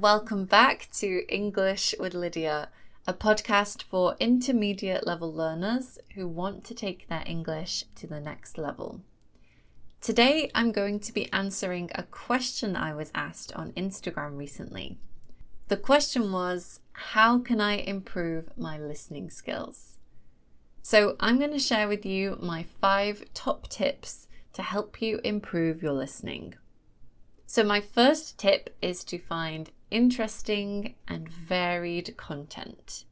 Welcome back to English with Lydia, a podcast for intermediate level learners who want to take their English to the next level. Today, I'm going to be answering a question I was asked on Instagram recently. The question was How can I improve my listening skills? So, I'm going to share with you my five top tips to help you improve your listening. So, my first tip is to find interesting and varied content.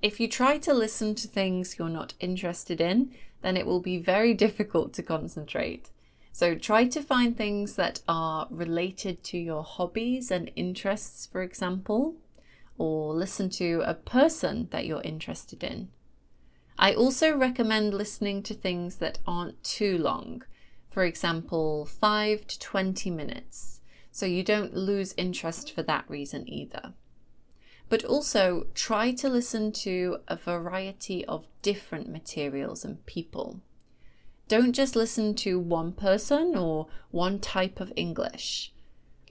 If you try to listen to things you're not interested in, then it will be very difficult to concentrate. So try to find things that are related to your hobbies and interests, for example, or listen to a person that you're interested in. I also recommend listening to things that aren't too long, for example, 5 to 20 minutes so you don't lose interest for that reason either. But also try to listen to a variety of different materials and people. Don't just listen to one person or one type of English.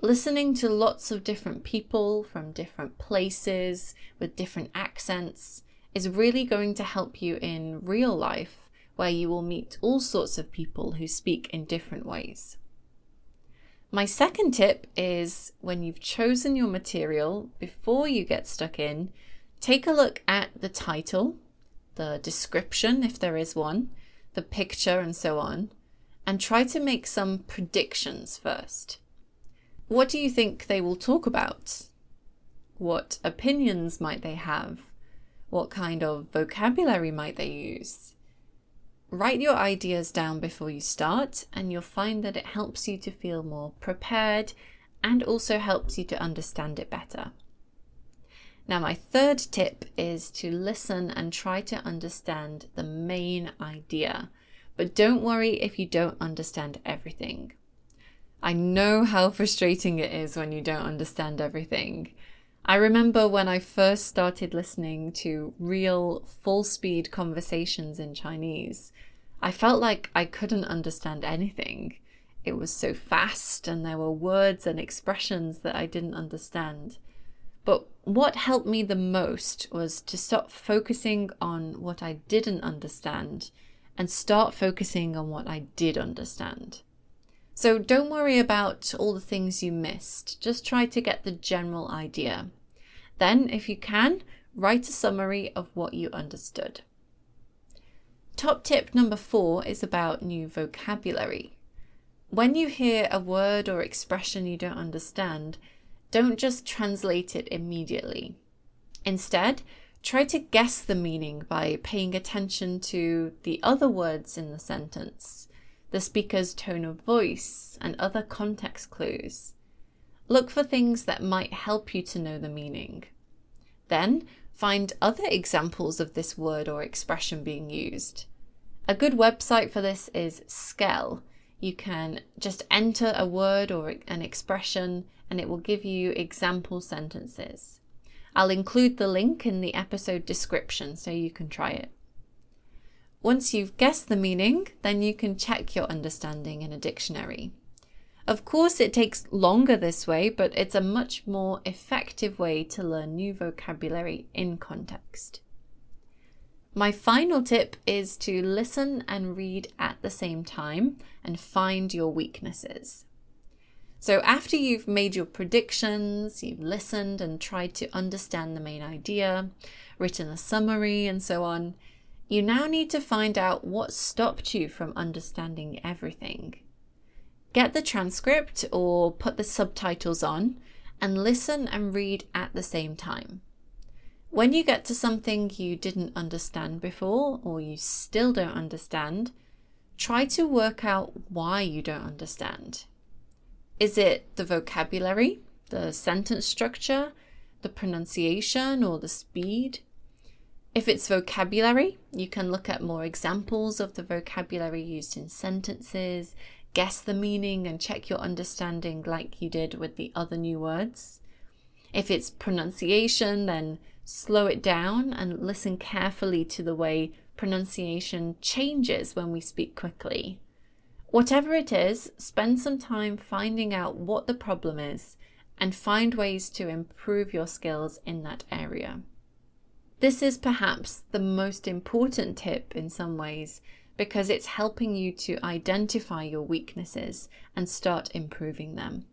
Listening to lots of different people from different places with different accents is really going to help you in real life, where you will meet all sorts of people who speak in different ways. My second tip is when you've chosen your material, before you get stuck in, take a look at the title, the description, if there is one, the picture, and so on, and try to make some predictions first. What do you think they will talk about? What opinions might they have? What kind of vocabulary might they use? Write your ideas down before you start, and you'll find that it helps you to feel more prepared and also helps you to understand it better. Now, my third tip is to listen and try to understand the main idea, but don't worry if you don't understand everything. I know how frustrating it is when you don't understand everything. I remember when I first started listening to real full speed conversations in Chinese, I felt like I couldn't understand anything. It was so fast, and there were words and expressions that I didn't understand. But what helped me the most was to stop focusing on what I didn't understand and start focusing on what I did understand. So don't worry about all the things you missed, just try to get the general idea. Then, if you can, write a summary of what you understood. Top tip number four is about new vocabulary. When you hear a word or expression you don't understand, don't just translate it immediately. Instead, try to guess the meaning by paying attention to the other words in the sentence, the speaker's tone of voice, and other context clues. Look for things that might help you to know the meaning. Then, find other examples of this word or expression being used. A good website for this is Skell. You can just enter a word or an expression and it will give you example sentences. I'll include the link in the episode description so you can try it. Once you've guessed the meaning, then you can check your understanding in a dictionary. Of course, it takes longer this way, but it's a much more effective way to learn new vocabulary in context. My final tip is to listen and read at the same time and find your weaknesses. So, after you've made your predictions, you've listened and tried to understand the main idea, written a summary, and so on, you now need to find out what stopped you from understanding everything. Get the transcript or put the subtitles on and listen and read at the same time. When you get to something you didn't understand before or you still don't understand, try to work out why you don't understand. Is it the vocabulary, the sentence structure, the pronunciation, or the speed? If it's vocabulary, you can look at more examples of the vocabulary used in sentences, guess the meaning, and check your understanding like you did with the other new words. If it's pronunciation, then slow it down and listen carefully to the way pronunciation changes when we speak quickly. Whatever it is, spend some time finding out what the problem is and find ways to improve your skills in that area. This is perhaps the most important tip in some ways because it's helping you to identify your weaknesses and start improving them.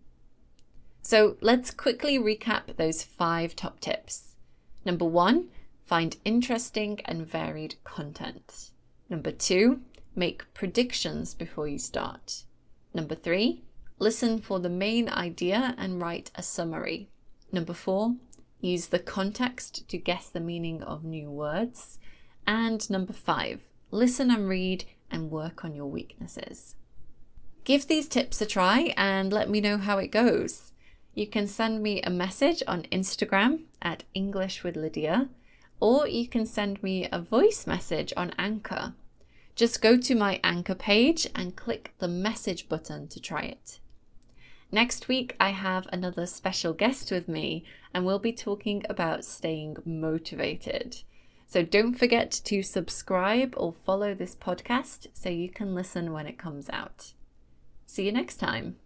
So let's quickly recap those five top tips. Number one, find interesting and varied content. Number two, make predictions before you start. Number three, listen for the main idea and write a summary. Number four, use the context to guess the meaning of new words. And number five, listen and read and work on your weaknesses. Give these tips a try and let me know how it goes. You can send me a message on Instagram at English with Lydia, or you can send me a voice message on Anchor. Just go to my Anchor page and click the message button to try it. Next week, I have another special guest with me, and we'll be talking about staying motivated. So don't forget to subscribe or follow this podcast so you can listen when it comes out. See you next time.